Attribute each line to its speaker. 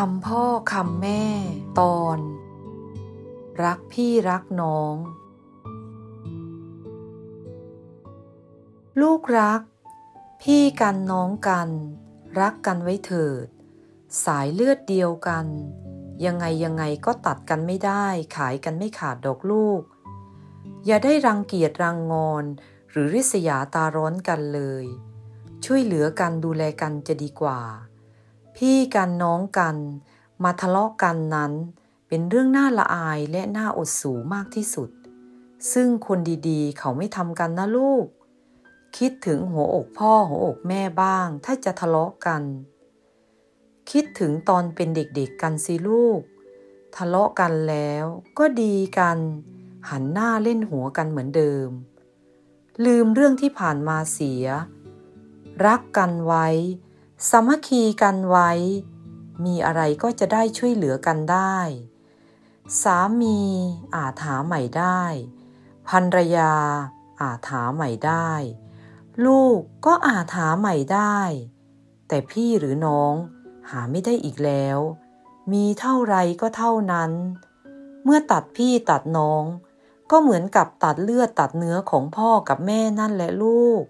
Speaker 1: คำพ่อคำแม่ ตอน รักพี่รักน้อง ลูกรัก พี่กันน้องกัน รักกันไว้เถิด สายเลือดเดียวกัน ยังไงยังไงก็ตัดกันไม่ได้ ขายกันไม่ขาดดอกลูก อย่าได้รังเกียจรังงอน หรือริษยาตาร้อนกันเลย ช่วยเหลือกันดูแลกันจะดีกว่า พี่กันน้องกัน มาทะเลาะกันนั้น เป็นเรื่องน่าละอายและน่าอดสูมากที่สุด ซึ่งคนดีๆ เขาไม่ทำกันนะลูก คิดถึงหัวอกพ่อหัวอกแม่บ้าง ถ้าจะทะเลาะกัน คิดถึงตอนเป็นเด็กๆกันสิลูก ทะเลาะกันแล้วก็ดีกัน หันหน้าเล่นหัวกันเหมือนเดิม ลืมเรื่องที่ผ่านมาเสีย รักกันไว้ สามัคคีกันไว้ มีอะไรก็จะได้ช่วยเหลือกันได้ สามีอาจหาใหม่ได้ภรรยาอาจหาใหม่ได้ ลูกก็อาจหาใหม่ได้ แต่พี่หรือน้องหาไม่ได้อีกแล้ว มีเท่าไรก็เท่านั้น เมื่อตัดพี่ตัดน้อง ก็เหมือนกับตัดเลือดตัดเนื้อของพ่อกับแม่นั่นแหละลูก